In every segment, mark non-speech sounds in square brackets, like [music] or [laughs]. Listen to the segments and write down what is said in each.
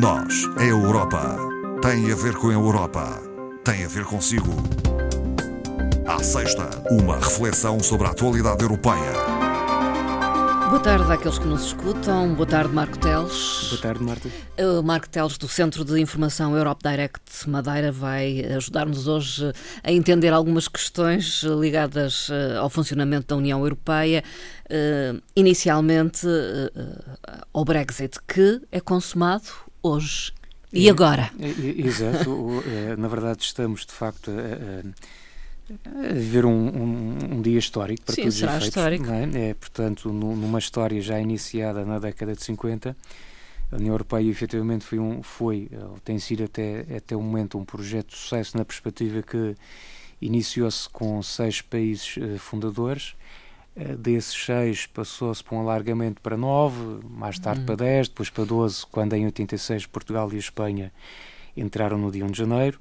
Nós, a Europa, tem a ver com a Europa, tem a ver consigo. À sexta, uma reflexão sobre a atualidade europeia. Boa tarde àqueles que nos escutam. Boa tarde, Marco Teles. Boa tarde, Marta. O Marco Teles, do Centro de Informação Europe Direct Madeira, vai ajudar-nos hoje a entender algumas questões ligadas eh, ao funcionamento da União Europeia. Eh, inicialmente, eh, ao Brexit, que é consumado hoje e agora. Exato. Na verdade, estamos de facto a ver um, um, um, dia histórico para Sim, todos os efeitos. histórico. É? é? portanto, numa história já iniciada na década de 50, a União Europeia efetivamente foi, um, foi tem sido até, até o momento um projeto de sucesso na perspectiva que iniciou-se com seis países uh, fundadores. Uh, desses seis passou-se para um alargamento para nove, mais tarde Uhum. para dez, depois para doze, quando em 86 Portugal e Espanha entraram no dia 1 de janeiro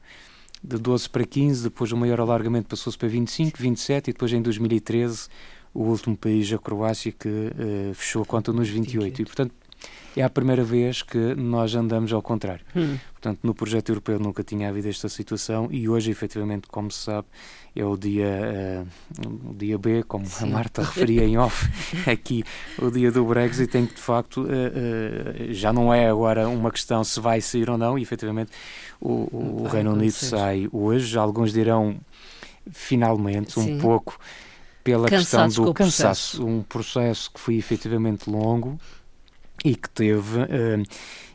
de 12 para 15, depois o maior alargamento passou-se para 25, 27 e depois em 2013 o último país, a Croácia, que uh, fechou a conta nos 28. 28. E, portanto, é a primeira vez que nós andamos ao contrário. Hum. Portanto, no projeto europeu nunca tinha havido esta situação e hoje, efetivamente, como se sabe, é o dia, uh, o dia B, como Sim. a Marta referia em off, [laughs] aqui, o dia do Brexit, em que, de facto, uh, uh, já não é agora uma questão se vai sair ou não, e, efetivamente, o, o Reino Unido sai hoje. Alguns dirão, finalmente, Sim. um pouco pela questão do o processo. cansaço, um processo que foi efetivamente longo e que teve uh,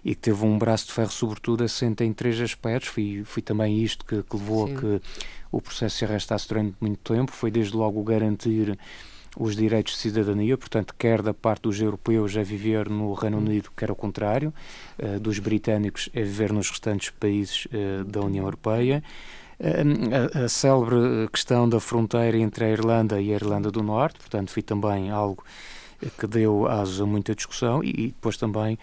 e que teve um braço de ferro sobretudo assente em três aspectos. Foi, foi também isto que, que levou Sim. a que o processo se arrastasse durante muito tempo. Foi desde logo garantir os direitos de cidadania, portanto, quer da parte dos europeus a viver no Reino Unido, quer ao contrário, uh, dos britânicos a viver nos restantes países uh, da União Europeia. A, a célebre questão da fronteira entre a Irlanda e a Irlanda do Norte, portanto, foi também algo que deu aso a muita discussão e, e depois também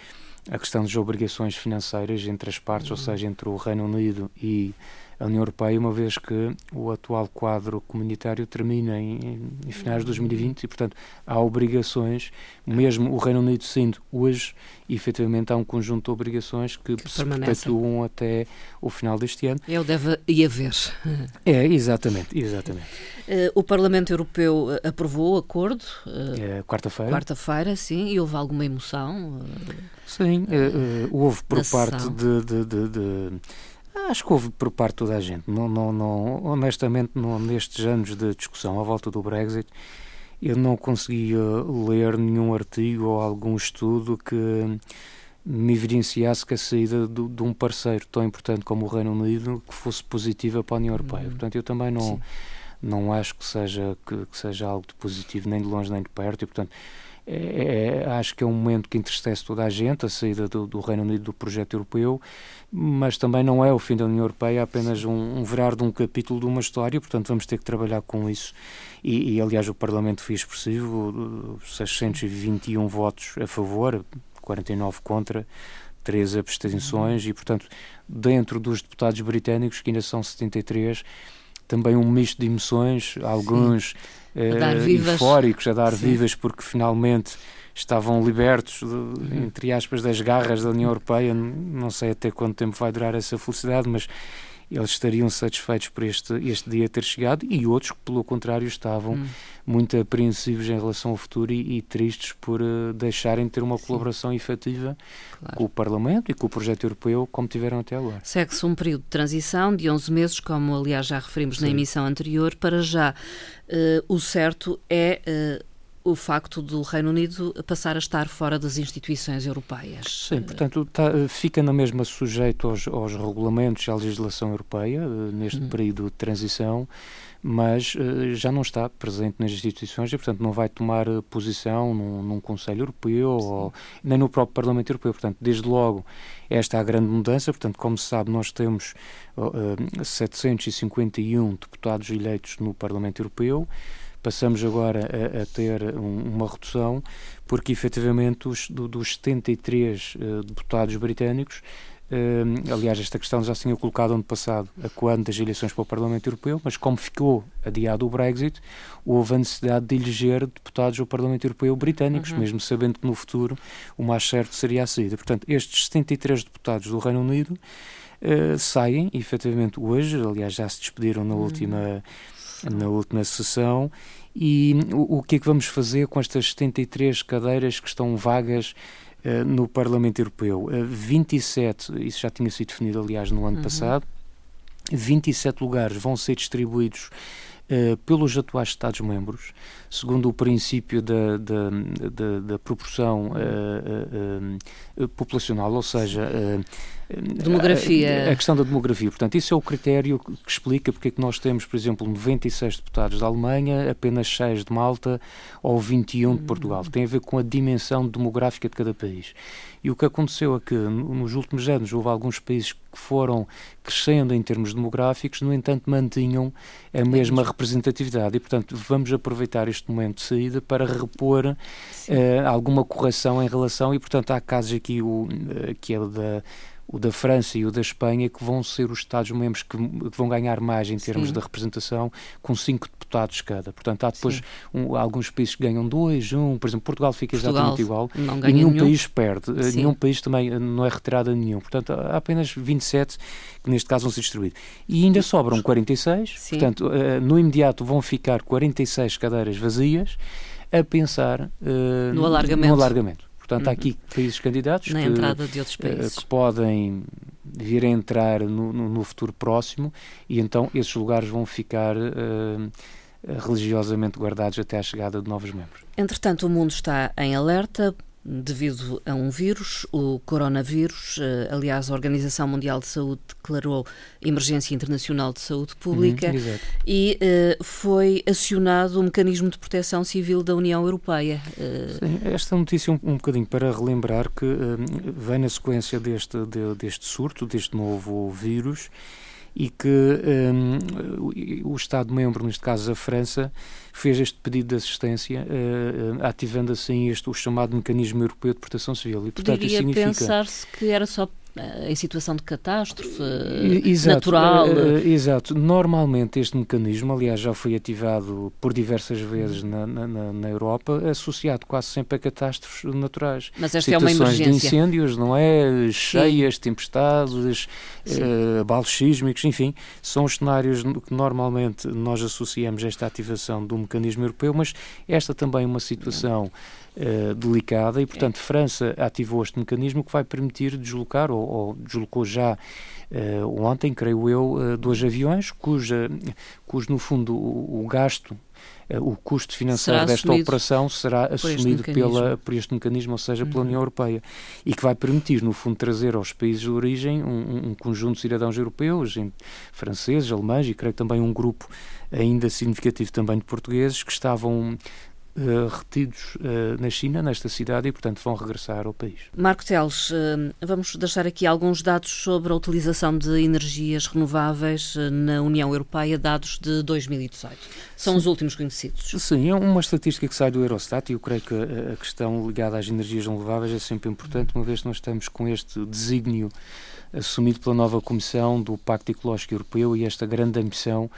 a questão das obrigações financeiras entre as partes, Uhum. ou seja, entre o Reino Unido e a União Europeia, uma vez que o atual quadro comunitário termina em, em finais de 2020 e, portanto, há obrigações, mesmo o Reino Unido sendo hoje, efetivamente há um conjunto de obrigações que, Que se perpetuam até o final deste ano. Eu deve e haver. É, exatamente, exatamente. Uh, o Parlamento Europeu uh, aprovou o acordo uh, É, Quarta-feira. quarta-feira, sim, e houve alguma emoção? Uh, Sim, eh, eh, houve por parte sessão. de, de- de- de- Acho que houve por parte de toda a gente. Não, não, não, honestamente, não, nestes anos de discussão à volta do Brexit, eu não conseguia ler nenhum artigo ou algum estudo que me evidenciasse que a saída do- de um parceiro tão importante como o Reino Unido que fosse positiva para a União Europeia. Uhum. Portanto, eu também não, Sim. não acho que seja, que, que seja algo de positivo, nem de longe nem de perto, e portanto é- é- acho que é um momento que entristece toda a gente, a saída do, do Reino Unido do projeto europeu, mas também não é o fim da União Europeia, é apenas um, um virar de um capítulo de uma história, portanto vamos ter que trabalhar com isso. E, e, aliás, o Parlamento foi expressivo, 621 votos a favor, 49 contra, 3 abstenções, e portanto, dentro dos deputados britânicos, que ainda são 73, também um misto de emoções, alguns vivas. eufóricos, a dar Sim. vivas porque finalmente estavam libertos, de- entre aspas, das garras da União Europeia. Não sei até quanto tempo vai durar essa felicidade, mas eles estariam satisfeitos por este, este dia ter chegado e outros que, pelo contrário, estavam hum. muito apreensivos em relação ao futuro e, e tristes por eh, deixarem de ter uma colaboração efetiva Claro. com o Parlamento e com o projeto europeu como tiveram até agora. Segue-se um período de transição de 11 meses, como aliás já referimos na Sim. emissão anterior. Para já, eh, o certo é eh, o facto do Reino Unido passar a estar fora das instituições europeias. Sim, portanto, tá, fica na mesma sujeito aos, aos regulamentos e à legislação europeia eh, neste Uhum. período de transição, mas eh, já não está presente nas instituições e, portanto, não vai tomar eh, posição num, num Conselho Europeu ou nem no próprio Parlamento Europeu. Portanto, desde logo, esta é a grande mudança. Portanto, como se sabe, nós temos eh, 751 deputados eleitos no Parlamento Europeu. Passamos agora a, a ter um- uma redução, porque efetivamente os, do- dos 73 eh, deputados britânicos, Uh, aliás, esta questão já se tinha colocado ano passado, a quando das eleições para o Parlamento Europeu, mas como ficou adiado o Brexit, houve a necessidade de eleger deputados ao Parlamento Europeu britânicos, uhum. mesmo sabendo que no futuro o mais certo seria a saída. Portanto, estes 73 deputados do Reino Unido uh, saem, efetivamente, hoje, aliás, já se despediram na uhum. última, na última sessão. E o, o que é que vamos fazer com estas 73 cadeiras que estão vagas uh, no Parlamento Europeu? Uh, 27, isso já tinha sido definido, aliás, no ano uhum. passado, 27 lugares vão ser distribuídos uh, pelos atuais Estados-membros, segundo o princípio da, da, da, da proporção populacional, ou seja, demografia. A, a, questão da demografia. Portanto, isso é o critério que explica porque é que nós temos, por exemplo, 96 deputados da Alemanha, apenas 6 de Malta ou 21 de Portugal. Tem a ver com a dimensão demográfica de cada país. E o que aconteceu é que nos últimos anos houve alguns países que foram crescendo em termos demográficos, no entanto mantinham a mesma representatividade. E, portanto, vamos aproveitar este momento de saída para repor uh, alguma correção em relação, e, portanto, há casos aqui, o, uh, que é o da o da França e o da Espanha, que vão ser os Estados-membros que, que, vão ganhar mais em termos Sim. de representação, com cinco deputados cada. Portanto, há depois um, alguns países que ganham dois, um, por exemplo, Portugal fica Portugal exatamente igual, e nenhum, nenhum, país perde, eh, Sim. nenhum país também eh, não é retirado a nenhum. Portanto, há apenas 27 que neste caso vão ser distribuídos. E ainda sobram 46, Sim. portanto, uh, no imediato vão ficar 46 cadeiras vazias a pensar uh, no alargamento. No alargamento. Portanto, há uhum. aqui países candidatos Na que, países. que podem vir a entrar no, no, no, futuro próximo e então esses lugares vão ficar uh, religiosamente guardados até à chegada de novos membros. Entretanto, o mundo está em alerta devido a um vírus, o coronavírus. Eh, aliás, a Organização Mundial de Saúde declarou emergência internacional de saúde pública uhum, e uh, foi acionado o mecanismo de proteção civil da União Europeia. Uh... Sim, esta notícia um, um bocadinho para relembrar que uh, vem na sequência deste, de, deste surto, deste novo vírus e que um, o Estado-membro, neste caso a França, fez este pedido de assistência, uh, ativando assim este, o chamado Mecanismo Europeu de Proteção Civil. E, portanto, Poderia significa... pensar-se que era só em situação de catástrofe exato, natural. Uh, exato. Normalmente este mecanismo, aliás, já foi ativado por diversas vezes na, na, na, Europa, associado quase sempre a catástrofes naturais. Mas esta Situações é uma emergência. de incêndios, não é? Cheias, Sim. tempestades, abalos sísmicos, enfim, são os cenários que normalmente nós associamos a esta ativação do mecanismo europeu, mas esta também é uma situação uh, delicada e, portanto, França ativou este mecanismo que vai permitir deslocar, ou, ou deslocou já uh, ontem, creio eu, uh, dois aviões, cuja, cujo, no fundo, o, o gasto o custo financeiro será desta operação será assumido por pela, por este mecanismo, ou seja, pela uhum. União Europeia, e que vai permitir, no fundo, trazer aos países de origem um, um conjunto de cidadãos europeus, franceses, alemães e creio também um grupo ainda significativo também de portugueses que estavam Uh, retidos uh, na China, nesta cidade, e, portanto, vão regressar ao país. Marco Teles, uh, vamos deixar aqui alguns dados sobre a utilização de energias renováveis na União Europeia, dados de 2018. São Sim. os últimos conhecidos. Sim, é uma estatística que sai do Eurostat e eu creio que a, a questão ligada às energias renováveis é sempre importante, uma vez que nós estamos com este desígnio assumido pela nova Comissão do Pacto Ecológico Europeu e esta grande ambição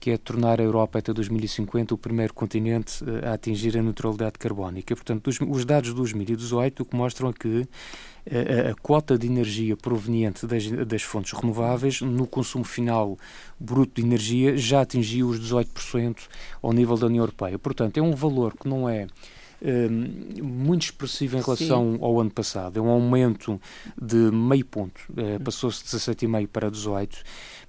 que é tornar a Europa até 2050 o primeiro continente eh, a atingir a neutralidade carbónica. Portanto, os dados de 2018 o que mostram é que eh, a, a cota de energia proveniente das, das, fontes renováveis no consumo final bruto de energia já atingiu os 18% ao nível da União Europeia. Portanto, é um valor que não é um, muito expressivo em relação Sim. ao ano passado. É um aumento de meio ponto. Uh, Passou-se de 17,5 para 18.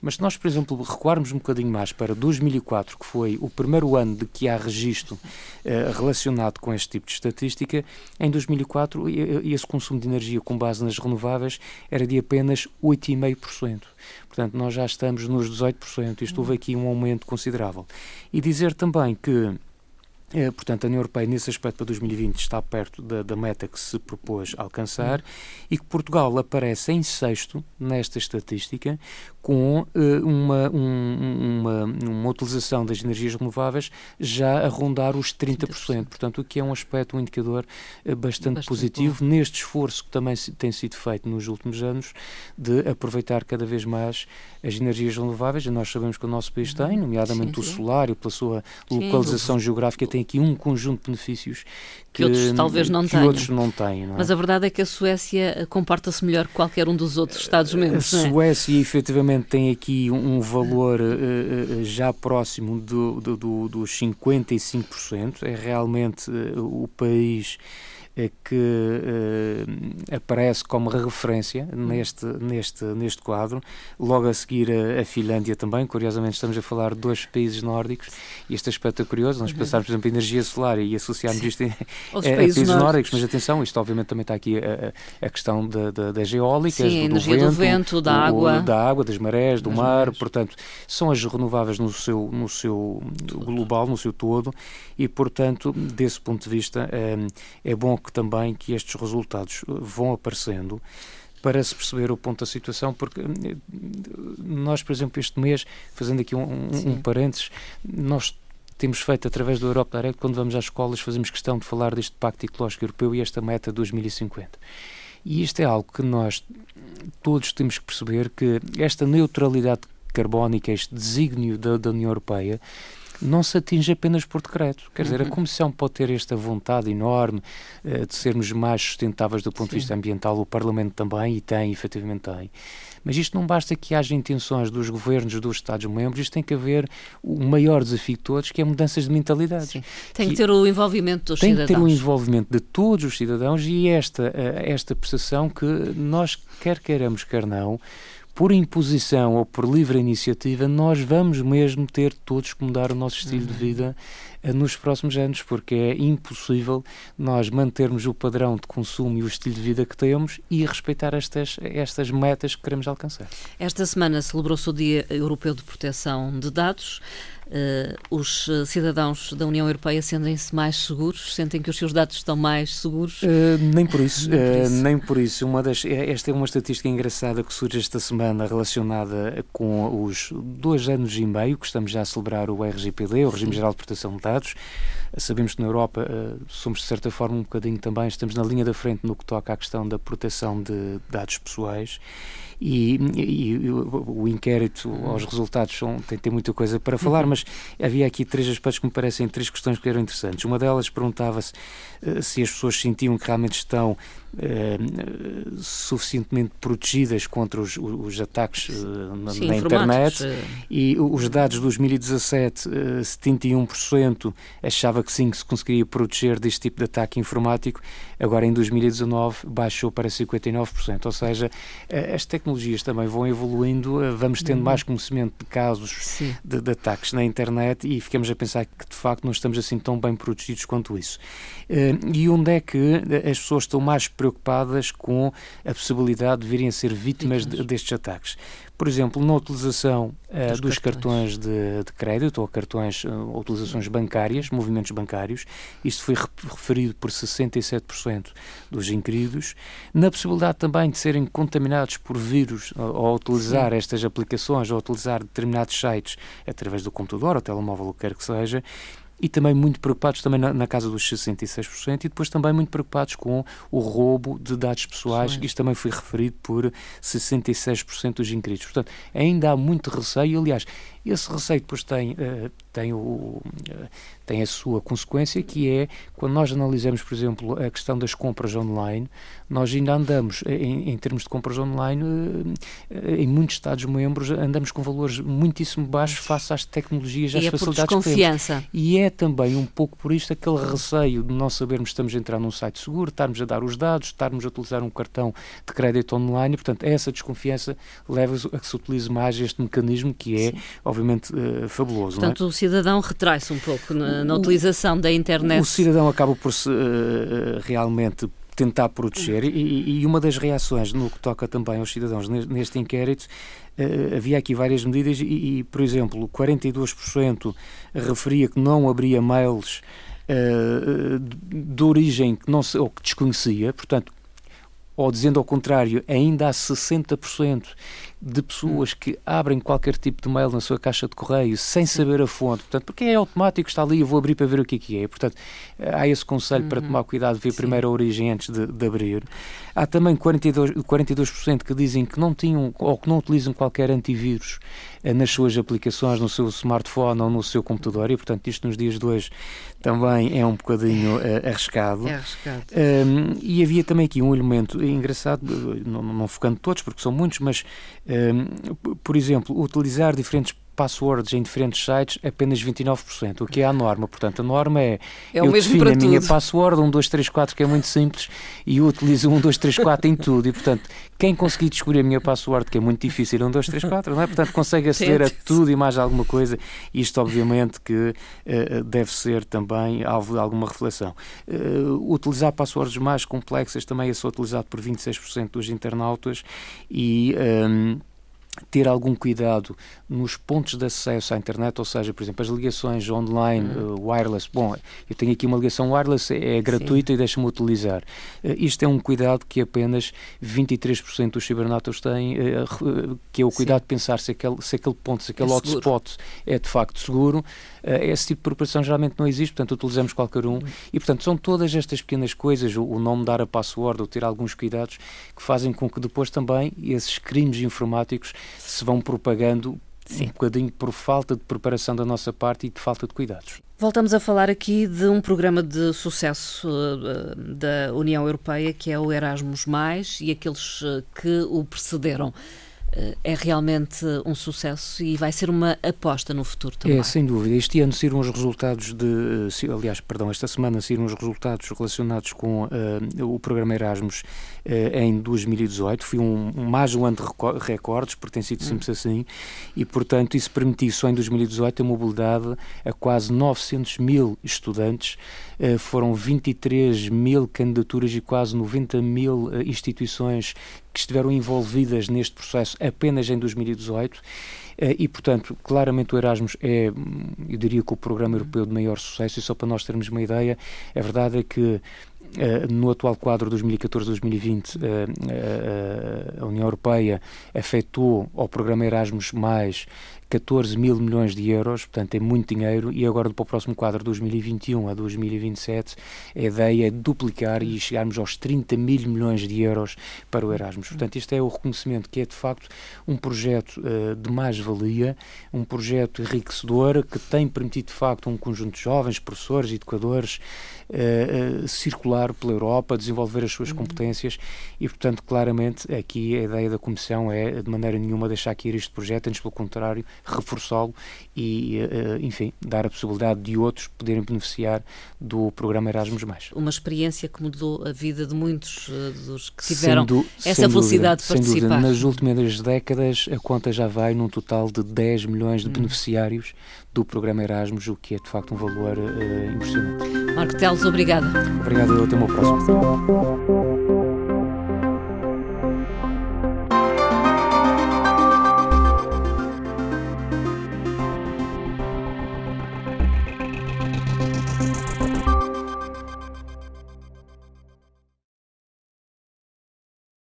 Mas se nós, por exemplo, recuarmos um bocadinho mais para 2004, que foi o primeiro ano de que há registro uh, relacionado com este tipo de estatística, em 2004 esse consumo de energia com base nas renováveis era de apenas 8,5%. Portanto, nós já estamos nos 18%. Isto houve aqui um aumento considerável. E dizer também que Eh, portanto, a União Europeia, nesse aspecto, para 2020, está perto da, da meta que se propôs alcançar e que Portugal aparece em sexto nesta estatística, com uh, uma, um, uma, uma utilização das energias renováveis já a rondar os 30%. 30%. Portanto, o que é um aspecto, um indicador uh, bastante, bastante, positivo bom. neste esforço que também se, tem sido feito nos últimos anos de aproveitar cada vez mais as energias renováveis. E nós sabemos que o nosso país tem, nomeadamente sim, sim. o solar e pela sua localização geográfica, tem aqui um conjunto de benefícios que, que outros talvez não tenham. Outros não têm não é? Mas a verdade é que a Suécia comporta-se melhor que qualquer um dos outros Estados-membros. A Suécia, é? efetivamente, tem aqui um valor uh, já próximo do, do, do, dos 55%. É realmente uh, o país que uh, aparece como referência neste, neste, neste quadro. Logo a seguir a, a, Finlândia também, curiosamente estamos a falar de dois países nórdicos e este aspecto é curioso, nós uhum. pensarmos, por exemplo, em energia solar e associarmos isto a, [laughs] a, países, países nórdicos. mas atenção, isto obviamente também está aqui a, a questão da, da, das eólicas, Sim, do, do, vento, do vento, da o, água. Da água, das marés, do das mar, marés. portanto, são as renováveis no seu, no seu global, no seu todo e, portanto, desse ponto de vista, é, é bom que também que estes resultados eh, vão aparecendo para se perceber o ponto da situação, porque eh, nós, por exemplo, este mês, fazendo aqui um, um, um parênteses, nós temos feito através do Europa Direct, quando vamos às escolas, fazemos questão de falar deste Pacto Ecológico Europeu e esta meta 2050. E isto é algo que nós todos temos que perceber que esta neutralidade carbónica, este desígnio da, da União Europeia, não se atinge apenas por decreto. Quer dizer, a uhum. Comissão pode ter esta vontade enorme uh, de sermos mais sustentáveis do ponto Sim. de vista ambiental, o Parlamento também, e tem, efetivamente tem. Mas isto não basta que haja intenções dos governos dos Estados-membros, isto tem que haver o maior desafio de todos, que é mudanças de mentalidades. Sim. Tem que, que, ter o envolvimento dos tem cidadãos. Tem que ter o envolvimento de todos os cidadãos e esta, eh, esta percepção que nós, quer queiramos, quer não, por imposição ou por livre iniciativa, nós vamos mesmo ter todos que mudar o nosso estilo de uhum. vida uh, nos próximos anos, porque é impossível nós mantermos o padrão de consumo e o estilo de vida que temos e respeitar estas, estas metas que queremos alcançar. Esta semana celebrou-se o Dia Europeu de Proteção de Dados. Uh, os eh, cidadãos da União Europeia sentem-se mais seguros? Sentem que os seus dados estão mais seguros? Uh, nem por isso. [laughs] nem, por isso. Nem por isso. Uma das, esta é uma estatística engraçada que surge esta semana relacionada com os dois anos e meio que estamos já a celebrar o RGPD, o Regime Geral de Proteção de Dados. Sabemos que na Europa somos, de certa forma, um bocadinho também, estamos na linha da frente no que toca à questão da proteção de dados pessoais e, e, e o, o, inquérito, os resultados são, tem, tem muita coisa para falar, uhum. mas havia aqui três aspectos que me parecem, três questões que eram interessantes. Uma delas perguntava-se uh, se as pessoas sentiam que realmente estão uh, suficientemente protegidas contra os, os ataques uh, na, Sim, na internet. e os dados de 2017, uh, 71% achava que sim, que se conseguiria proteger deste tipo de ataque informático, agora em 2019 baixou para 59%, ou seja, as tecnologias também vão evoluindo, eh, vamos tendo uhum. mais conhecimento de casos de, de, ataques na internet e ficamos a pensar que de facto não estamos assim tão bem protegidos quanto isso. Eh, e onde é que eh, as pessoas estão mais preocupadas com a possibilidade de virem a ser vítimas de, destes ataques? por exemplo, na utilização uh, dos, dos, cartões, cartões de, de, crédito ou cartões, uh, utilizações bancárias, movimentos bancários, isto foi referido por 67% dos inquiridos, na possibilidade também de serem contaminados por vírus ao, utilizar Sim. estas aplicações, ou utilizar determinados sites através do computador ou telemóvel, o que quer que seja, e também muito preocupados também na, na, casa dos 66% e depois também muito preocupados com o roubo de dados pessoais, Sim. isto também foi referido por 66% dos inquiridos. Portanto, ainda há muito receio, aliás, esse receio depois tem, uh, tem, o, uh, tem a sua consequência, que é quando nós analisamos, por exemplo, a questão das compras online, nós ainda andamos, em, em termos de compras online, em muitos Estados-membros, andamos com valores muitíssimo baixos face às tecnologias, às e facilidades é por desconfiança. E é também um pouco por isto aquele receio de não sabermos se estamos a entrar num site seguro, estarmos a dar os dados, estarmos a utilizar um cartão de crédito online, portanto, essa desconfiança leva a que se utilize mais este mecanismo que é, Sim obviamente uh, fabuloso. É? Portanto, é? o cidadão retrai-se um pouco na, na o, utilização da internet. O cidadão acaba por se uh, realmente tentar proteger e, e, uma das reações no que toca também aos cidadãos neste inquérito uh, havia aqui várias medidas e, e por exemplo 42% referia que não abria mails uh, de origem que não se, ou que desconhecia, portanto, ou dizendo ao contrário, ainda há 60% de pessoas que abrem qualquer tipo de mail na sua caixa de correio sem saber a fonte, portanto, porque é automático, está ali, eu vou abrir para ver o que é que é. Portanto, há esse conselho uhum. para tomar cuidado, ver Sim. primeiro a origem antes de, de, abrir. Há também 42%, 42 que dizem que não tinham ou que não utilizam qualquer antivírus eh, nas suas aplicações, no seu smartphone ou no seu computador, e portanto, isto nos dias de hoje também é um bocadinho uh, [laughs] arriscado. É arriscado. Um, e havia também aqui um elemento engraçado, não, não focando todos, porque são muitos, mas por exemplo, utilizar diferentes passwords em diferentes sites apenas 29%, o que é a norma. Portanto, a norma é, é eu defino a minha password 1, 2, 3, 4, que é muito simples, e eu utilizo 1, 2, 3, 4 em tudo. E, portanto, quem conseguir descobrir a minha password, que é muito difícil, 1, 2, 3, 4, não é? Portanto, consegue aceder a tudo e mais alguma coisa. Isto, obviamente, que uh, deve ser também alvo de alguma reflexão. Uh, utilizar passwords mais complexas também é só utilizado por 26% dos internautas e... Um, ter algum cuidado nos pontos de acesso à internet, ou seja, por exemplo, as ligações online, uhum. uh, wireless. Bom, eu tenho aqui uma ligação wireless, é, é gratuita Sim. e deixa-me utilizar. Uh, isto é um cuidado que apenas 23% dos cibernautas têm, uh, que é o cuidado Sim. de pensar se aquele, se aquele ponto, se aquele é hotspot é de facto seguro. esse tipo de preparação geralmente não existe, portanto, utilizamos qualquer um. Uhum. E, portanto, são todas estas pequenas coisas, o, o nome dar a password, ou ter alguns cuidados, que fazem com que depois também esses crimes informáticos se vão propagando Sim. um bocadinho por falta de preparação da nossa parte e de falta de cuidados. Voltamos a falar aqui de um programa de sucesso uh, da União Europeia que é o Erasmus, e aqueles uh, que o precederam. Eh, é realmente um sucesso e vai ser uma aposta no futuro também. É, sem dúvida. Este ano saíram os resultados de, aliás, perdão, esta semana saíram os resultados relacionados com uh, o programa Erasmus em 2018. Foi um, mais um ano de recordes, porque tem sido sempre hum. assim, e, portanto, isso permitiu só em 2018 a mobilidade a quase 900 mil estudantes. Uh, foram 23 mil candidaturas e quase 90 mil instituições que estiveram envolvidas neste processo apenas em 2018 eh, e, portanto, claramente o Erasmus é, eu diria que o programa europeu de maior sucesso e só para nós termos uma ideia, a verdade é que Uh, no atual quadro 2014-2020, uh, uh, a União Europeia afetou ao programa Erasmus mais 14 mil milhões de euros, portanto é muito dinheiro, e agora para o próximo quadro 2021 a 2027 a ideia é duplicar e chegarmos aos 30 mil milhões de euros para o Erasmus. Portanto, este é o reconhecimento que é de facto um projeto uh, de mais-valia, um projeto enriquecedor que tem permitido de facto um conjunto de jovens, professores, educadores, uh, uh, circular pela Europa, desenvolver as suas uhum. competências e, portanto, claramente aqui a ideia da Comissão é de maneira nenhuma deixar cair este projeto, antes pelo contrário, reforçá-lo e, eh, enfim, dar a possibilidade de outros poderem beneficiar do programa Erasmus+. Uma experiência que mudou a vida de muitos eh, dos que tiveram essa felicidade dúvida, de participar. Dúvida. Nas últimas décadas, a conta já vai num total de 10 milhões de hum. beneficiários do programa Erasmus, o que é, de facto, um valor uh, impressionante. Marco Teles, obrigada. Obrigado, eu até uma próxima.